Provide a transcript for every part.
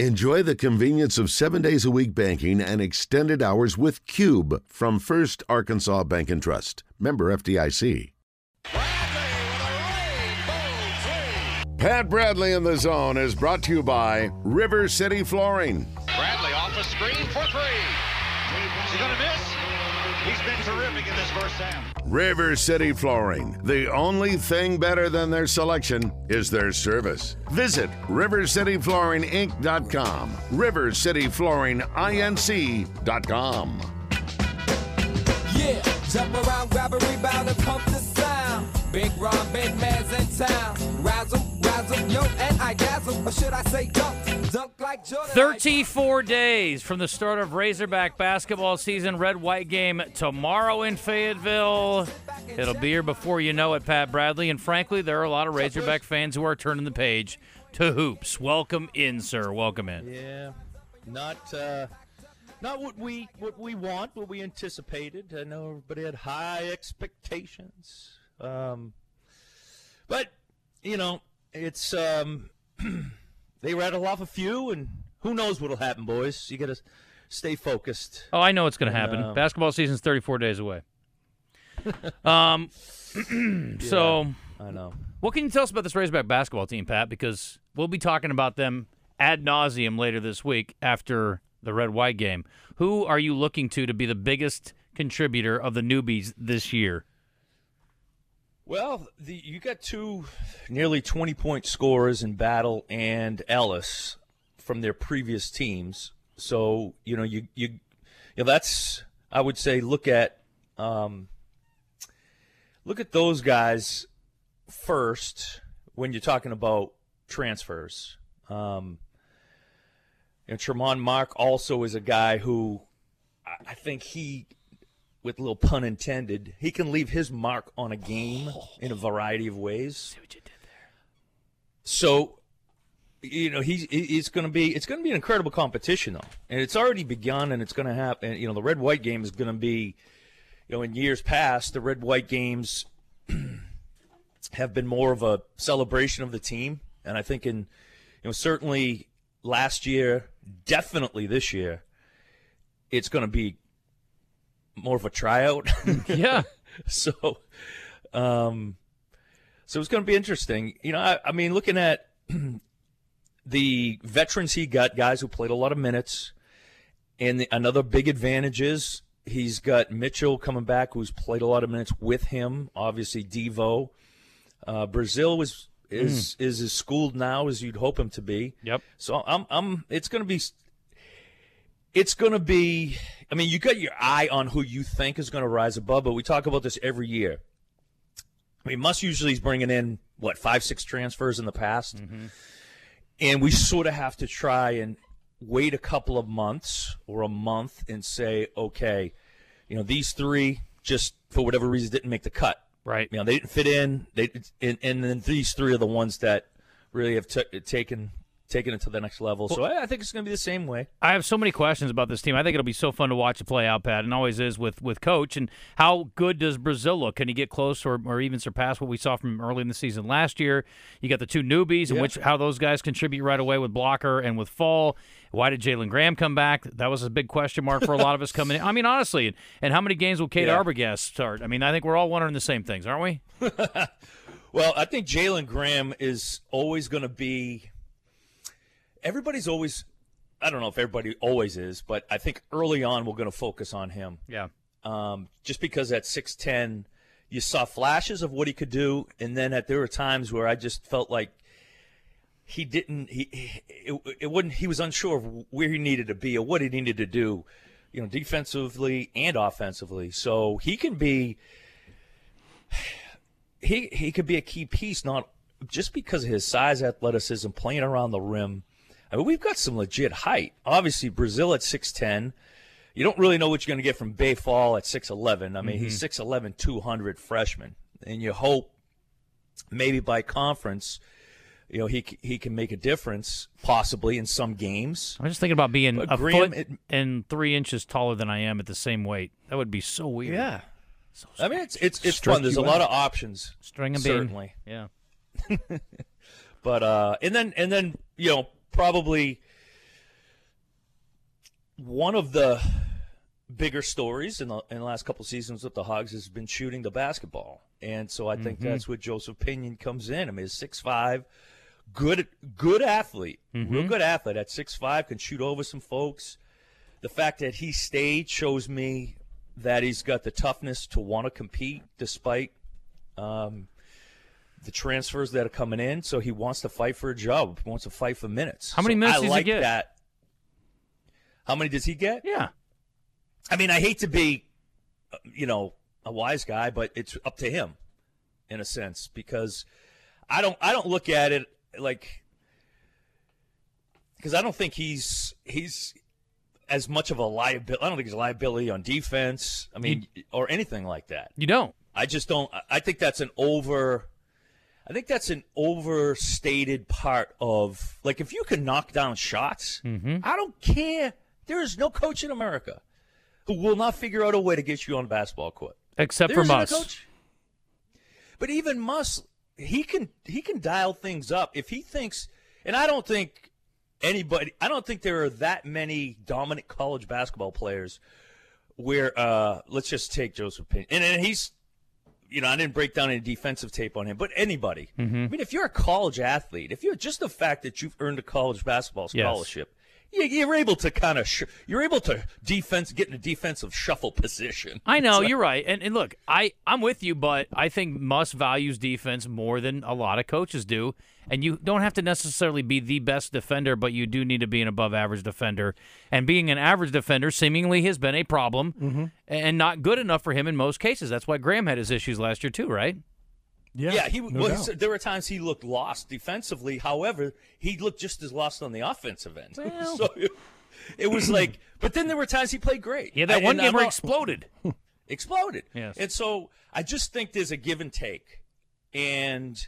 Enjoy the convenience of seven days a week banking and extended hours with Cube from First Arkansas Bank and Trust. Member FDIC. Pat Bradley in the zone is brought to you by River City Flooring. Bradley off a screen for three. Is he going to miss? He's been terrific in this first half. River City Flooring. The only thing better than their selection is their service. Visit rivercityflooringinc.com. rivercityflooringinc.com. Yeah, jump around, grab a rebound, and pump the sound. Big Ron, big man's in town. Razzle, razzle, yo, and I dazzle. Or should I say dunk? Dunk like Jordan. 34 days from the start of Razorback basketball season. Red White game tomorrow in Fayetteville. It'll be here before you know it, Pat Bradley. And frankly, there are a lot of Razorback fans who are turning the page to hoops. Welcome in, sir. Welcome in. Yeah, not uh, not what we what we want, what we anticipated. I know everybody had high expectations, um, but you know it's um, they rattle off a few, and who knows what'll happen, boys. You got to stay focused. Oh, I know it's going to happen. um, Basketball season's 34 days away. um, so I know. What can you tell us about this Razorback basketball team, Pat? Because we'll be talking about them ad nauseum later this week after the red white game. Who are you looking to to be the biggest contributor of the newbies this year? Well, the, you got two nearly 20 point scorers in Battle and Ellis from their previous teams. So, you know, you, you, you know, that's, I would say, look at, um, look at those guys first when you're talking about transfers. Um, and Tramon Mark also is a guy who I- I think he with a little pun intended, he can leave his mark on a game in a variety of ways. See what you did there. So, you know, he's it's going to be it's going to be an incredible competition though, and it's already begun, and it's going to happen. You know, the red white game is going to be, you know, in years past, the red white games have been more of a celebration of the team, and I think in, you know, certainly last year, definitely this year, it's going to be more of a tryout. Yeah. so, um, so it's going to be interesting. You know, I, I mean, looking at the veterans he got, guys who played a lot of minutes, and the, another big advantage is he's got Mitchell coming back, who's played a lot of minutes with him. Obviously, Devo. Uh, Brazile was is is as schooled now as you'd hope him to be. Yep. So I'm I'm. It's going to be. It's going to be. I mean, you got your eye on who you think is going to rise above, but we talk about this every year. I mean, usually is bringing in what five, six transfers in the past, mm-hmm. and we sort of have to try and wait a couple of months or a month and say, okay, you know, these three just for whatever reason didn't make the cut. Right. You know, they didn't fit in. They and, and then these three are the ones that really have t- taken taken it to the next level. So I, I think it's going to be the same way. I have so many questions about this team. I think it'll be so fun to watch it play out, Pat, and always is with with coach. And how good does Brazile look? Can he get close or, or even surpass what we saw from early in the season last year? You got the two newbies, and which how those guys contribute right away with Blocker and with Fall. Why did Jalen Graham come back? That was a big question mark for a lot of us coming in. I mean, honestly, and, and how many games will Cade Yeah. Arbogast start? I mean, I think we're all wondering the same things, aren't we? Well, I think Jalen Graham is always going to be. Everybody's always. I don't know if everybody always is, but I think early on we're going to focus on him. Yeah. um, just because at 6'10, you saw flashes of what he could do, and then at there were times where I just felt like he didn't. He it, it wouldn't. He was unsure of where he needed to be or what he needed to do, you know, defensively and offensively. So he can be. He he could be a key piece, not just because of his size, athleticism, playing around the rim. I mean, we've got some legit height. Obviously, Brazile at 6'10. You don't really know what you're going to get from Baye Fall at 6'11. I mean, he's 6'11, 200 freshman. And you hope maybe by conference, you know, he, he can make a difference, possibly in some games. I'm just thinking about being But a Graham, foot it- and three inches taller than I am at the same weight. That would be so weird. Yeah. So I mean, it's it's it's fun. There's a you lot of options, string and bean. certainly. Yeah. But uh, and then and then you know probably one of the bigger stories in the in the last couple of seasons with the Hogs has been shooting the basketball, and so I think that's where Joseph Pinion comes in. I mean, he's six five, good good athlete, real good athlete at six five, can shoot over some folks. The fact that he stayed shows me that he's got the toughness to want to compete despite um, the transfers that are coming in. So he wants to fight for a job. He wants to fight for minutes. How many So minutes I does he like get? That. How many does he get? Yeah. I mean, I hate to be, uh, you know, a wise guy, but it's up to him, in a sense, because I don't, I don't look at it like, because I don't think he's he's as much of a liability. I don't think he's a liability on defense. I mean, or anything like that. You don't. I just don't. I think that's an over. I think that's an overstated part of like if you can knock down shots. Mm-hmm. I don't care. There is no coach in America who will not figure out a way to get you on the basketball court. Except There for Muss. But even Muss, he can he can dial things up if he thinks. And I don't think anybody. I don't think there are that many dominant college basketball players where uh, let's just take Joseph Pinion, and, and he's. You know, I didn't break down any defensive tape on him, but anybody. Mm-hmm. I mean, if you're a college athlete, if you're just the fact that you've earned a college basketball Yes. You, you're able to kind of sh- you're able to defense get in a defensive shuffle position. I know you're right, and, and look, I I'm with you, but I think Muss values defense more than a lot of coaches do, and you don't have to necessarily be the best defender, but you do need to be an above average defender, and being an average defender seemingly has been a problem, mm-hmm. and not good enough for him in most cases. That's why Graham had his issues last year too, right? Yeah, Yeah, he no was. doubt. There were times he looked lost defensively. However, he looked just as lost on the offensive end. so it, it was like, but then there were times he played great. Yeah, that I- one and game where exploded. exploded. Yes. And so I just think there's a give and take, and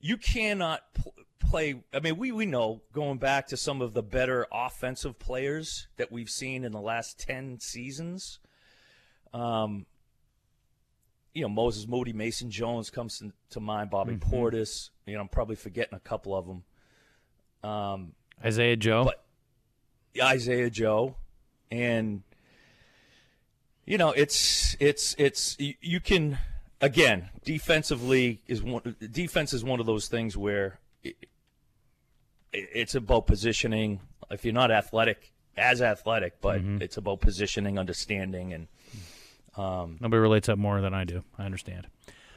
you cannot pl- play. I mean, we we know going back to some of the better offensive players that we've seen in the last ten seasons. Um, you know, Moses Moody, Mason Jones comes to, to mind. Bobby Mm-hmm. Portis. You know, I'm probably forgetting a couple of them. Um, Isaiah Joe. But- Isaiah Joe, and you know it's it's it's you, you can again defensively is one defense is one of those things where it, it's about positioning. If you're not athletic, as athletic, but Mm-hmm. it's about positioning, understanding, and Nobody relates that more than I do. I understand.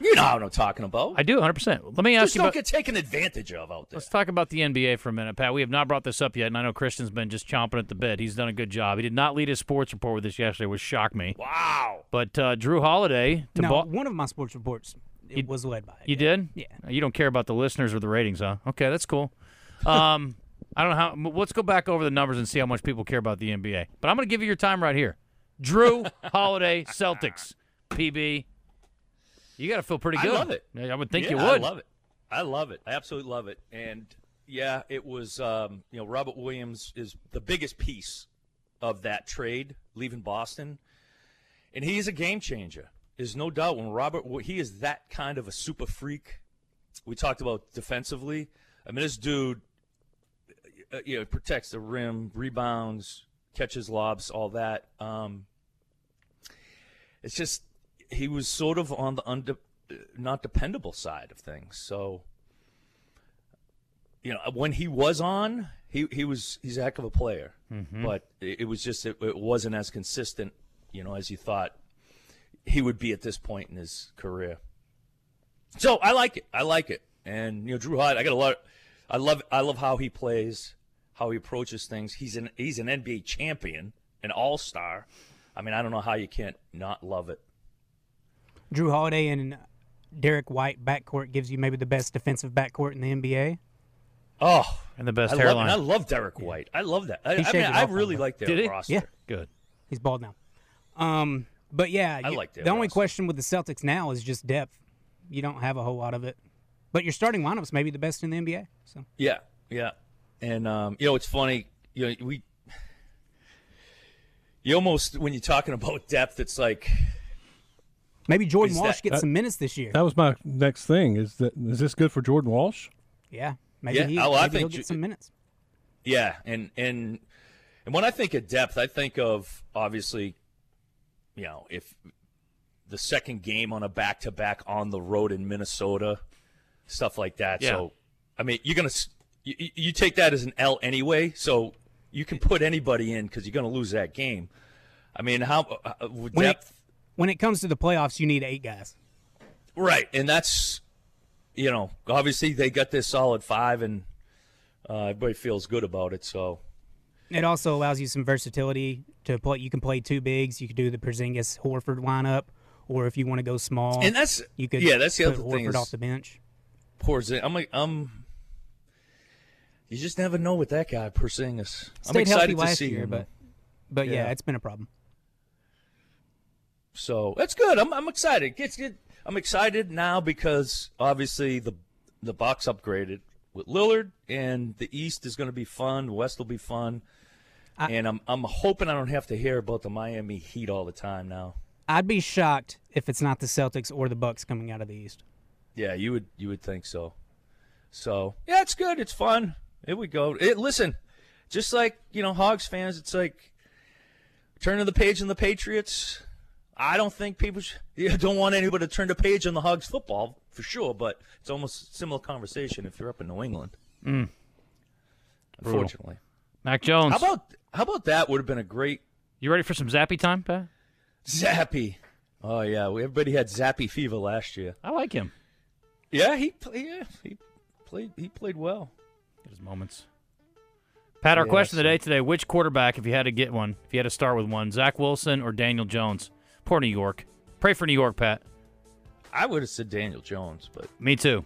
you know what I'm talking about. I do 100. percent Let me ask Just you don't about. get taken advantage of out there. Let's talk about the NBA for a minute, Pat. We have not brought this up yet, and I know Christian's been just chomping at the bit. He's done a good job. He did not lead his sports report with this yesterday, which shocked me. Wow. But uh, Jrue Holiday to no, Bo- one of my sports reports it You- was led by it. You yeah. did? Yeah. You don't care about the listeners or the ratings, huh? Okay, that's cool. Um, I don't know how. Let's go back over the numbers and see how much people care about the NBA. But I'm going to give you your time right here. Jrue Holiday, Celtics, PB. You got to feel pretty good. I love it. I would think Yeah, you would. I love it. I love it. I absolutely love it. And yeah, it was. Um, you know, Robert Williams is the biggest piece of that trade, leaving Boston, and he is a game changer. There's no doubt when Robert. He is that kind of a super freak. We talked about defensively. I mean, this dude, uh, you know, protects the rim, rebounds, catches lobs, all that. Um, it's just he was sort of on the unde- not dependable side of things. So, you know, when he was on, he he was he's a heck of a player, mm-hmm. but it, it was just it, it wasn't as consistent, you know, as you thought he would be at this point in his career. So I like it. I like it. And you know, Jrue Holiday, I got a lot. I love. I love how he plays, how he approaches things. He's an he's an NBA champion, an All Star. I mean, I don't know how you can't not love it. Jrue Holiday and Derrick White backcourt gives you maybe the best defensive backcourt in the NBA. Oh, And the best I love, hairline. and I love Derrick White. I love that. I, I mean, I really like their Did he? roster. Yeah. Good. He's bald now. Um, but yeah, I you- like their the only question with the Celtics now is just depth. You don't have a whole lot of it, but your starting lineups may be the best in the NBA. So Yeah, yeah. And um, you know, it's funny. You know, we you almost when you're talking about depth, it's like maybe Jordan Walsh that- gets some minutes this year. That was my next thing. Is that is this good for Jordan Walsh? yeah, maybe Yeah, he, oh, I maybe he'll get some minutes. yeah, and and And when I think of depth, I think of obviously, you know, if the second game on a back to back on the road in Minnesota, stuff like that. Yeah. So, I mean, you're gonna you, you- you take that as an L anyway. So you can put anybody in because you're gonna lose that game. I mean, how uh, with When it, depth? when it comes to the playoffs, you need eight guys. Right, and that's you know obviously they got this solid five, and uh, everybody feels good about it. So It also allows you some versatility to play. You can play two bigs. You could do the Porzingis Horford lineup, or if you want to go small, and that's you could yeah, that's the other Horford thing is off the bench. Porzingis. I'm like um, you just never know with that guy Porzingis. I'm Stayed healthy excited to see year, him. but but yeah. Yeah. it's been a problem. So that's good. I'm I'm excited. It's good. I'm excited now because obviously the the Bucks upgraded with Lillard, and the East is going to be fun. West will be fun. and I'm I'm hoping I don't have to hear about the Miami Heat all the time now. I'd be shocked if it's not the Celtics or the Bucks coming out of the East. Yeah, you would you would think so. So yeah, it's good. It's fun. Here we go. It, listen, just like you know, Hogs fans, it's like turning the page on the Patriots. I don't think people sh- yeah, don't want anybody to turn the page on the Hogs football for sure, but it's almost a similar conversation if you're up in New England. Mm. Unfortunately, Mac Jones. how about how about that? Would have been a great you ready for some zappy time, Pat? Zappe. Oh yeah, everybody had Zappe fever last year. I like him. Yeah, he yeah he played he played well. Get his moments. Pat, our Yeah, question of the day today: Which quarterback, if you had to get one, if you had to start with one, Zach Wilson or Daniel Jones? Poor New York. Pray for New York, Pat. I would have said Daniel Jones, but Me too.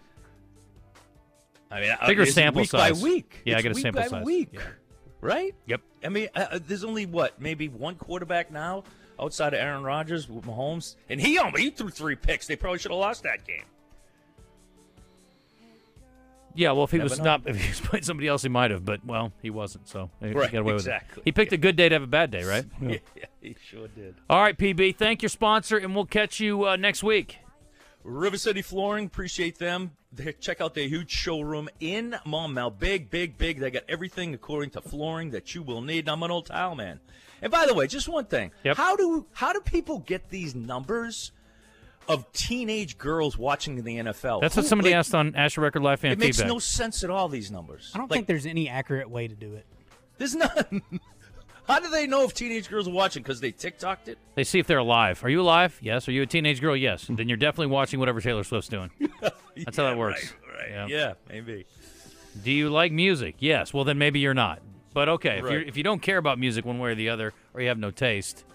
I mean, Bigger it's sample week size. by week. Yeah, I get a week sample by size. Week, Yeah. right? Yep. I mean, uh, uh, there's only what maybe one quarterback now outside of Aaron Rodgers with Mahomes, and he only he threw three picks. They probably should have lost that game. Yeah, well, if he Never was know. not, if he was playing somebody else, he might have. But well, he wasn't, so he Right, got away with exactly. it. He picked a good day to have a bad day, right? Yeah, he sure did. All right, PB. Thank your sponsor, and we'll catch you uh, next week. River City Flooring, appreciate them. They, check out their huge showroom in Monmouth. Big, big, big. They got everything according to flooring that you will need. I'm an old tile man. And by the way, just one thing. Yep. How do how do people get these numbers of teenage girls watching the NFL? That's what Who- somebody like, asked on Asher Record Live fan It makes feedback. no sense at all. These numbers. I don't Like, think there's any accurate way to do it. there's none. How do they know if teenage girls are watching? Because they TikToked it. They see if they're alive. Are you alive? Yes. Are you a teenage girl? Yes. then you're definitely watching whatever Taylor Swift's doing. That's how that works. Right. right. Yeah. Yeah. maybe. Do you like music? Yes. Well, then maybe you're not. But okay, if, you're, if you don't care about music one way or the other, or you have no taste,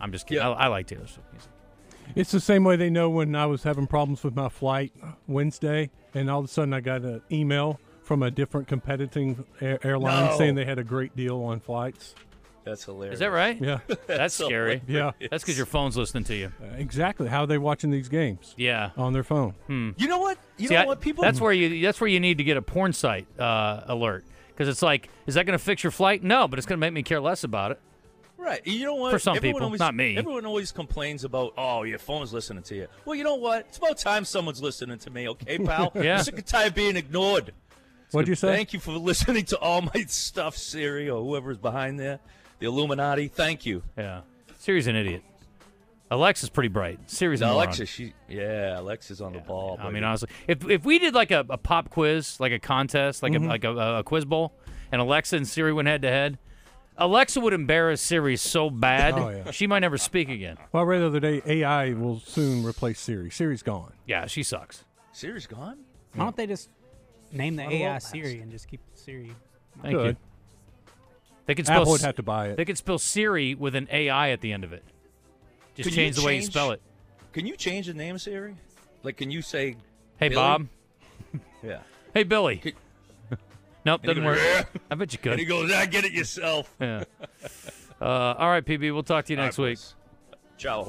I'm just kidding. Yeah. I, I like Taylor Swift music. It's the same way they know when I was having problems with my flight Wednesday, and all of a sudden I got an email from a different competing air- airline No. saying they had a great deal on flights. That's hilarious. Is that right? Yeah, That's so scary. yeah, That's because your phone's listening to you. exactly. How are they watching these games Yeah. on their phone? You know what? You See, know I- what? People. That's where you. That's where you need to get a porn site uh, alert because it's like, is that going to fix your flight? No, but it's going to make me care less about it. Right. You know what? For some Everyone people, always, not me. Everyone always complains about, oh, your phone's listening to you. Well, you know what? It's about time someone's listening to me, okay, pal? Yeah. I'm sick and tired of being ignored. What'd you say? Thank you for listening to all my stuff, Siri, or whoever's behind there. The Illuminati. Thank you. Yeah. Siri's an idiot. Alexa's pretty bright. Siri's moron. Alexa, she, yeah, Alexa's on the ball. I baby. mean, honestly, if if we did like a, a pop quiz, like a contest, like Mm-hmm. a like a, a quiz bowl, and Alexa and Siri went head to head, Alexa would embarrass Siri so bad Oh, yeah. she might never speak again. Well, I read the other day AI will soon replace Siri. Siri's gone. Yeah, she sucks. Siri's gone? Hmm. Why don't they just name the Not a AI lot Siri and just keep Siri? Thank Good. you. They could spell Apple would have to buy it. they could spell Siri with an AI at the end of it. Just Can you change the way you change- spell it. Can you change the name, Siri? Like, can you say, Hey Billy? Bob. yeah. Hey Billy. Could- nope, doesn't goes, work. "Yeah." I bet you could. And he goes, ah, get it yourself. Yeah. Uh, all right, PB. We'll talk to you next right, week. Ciao.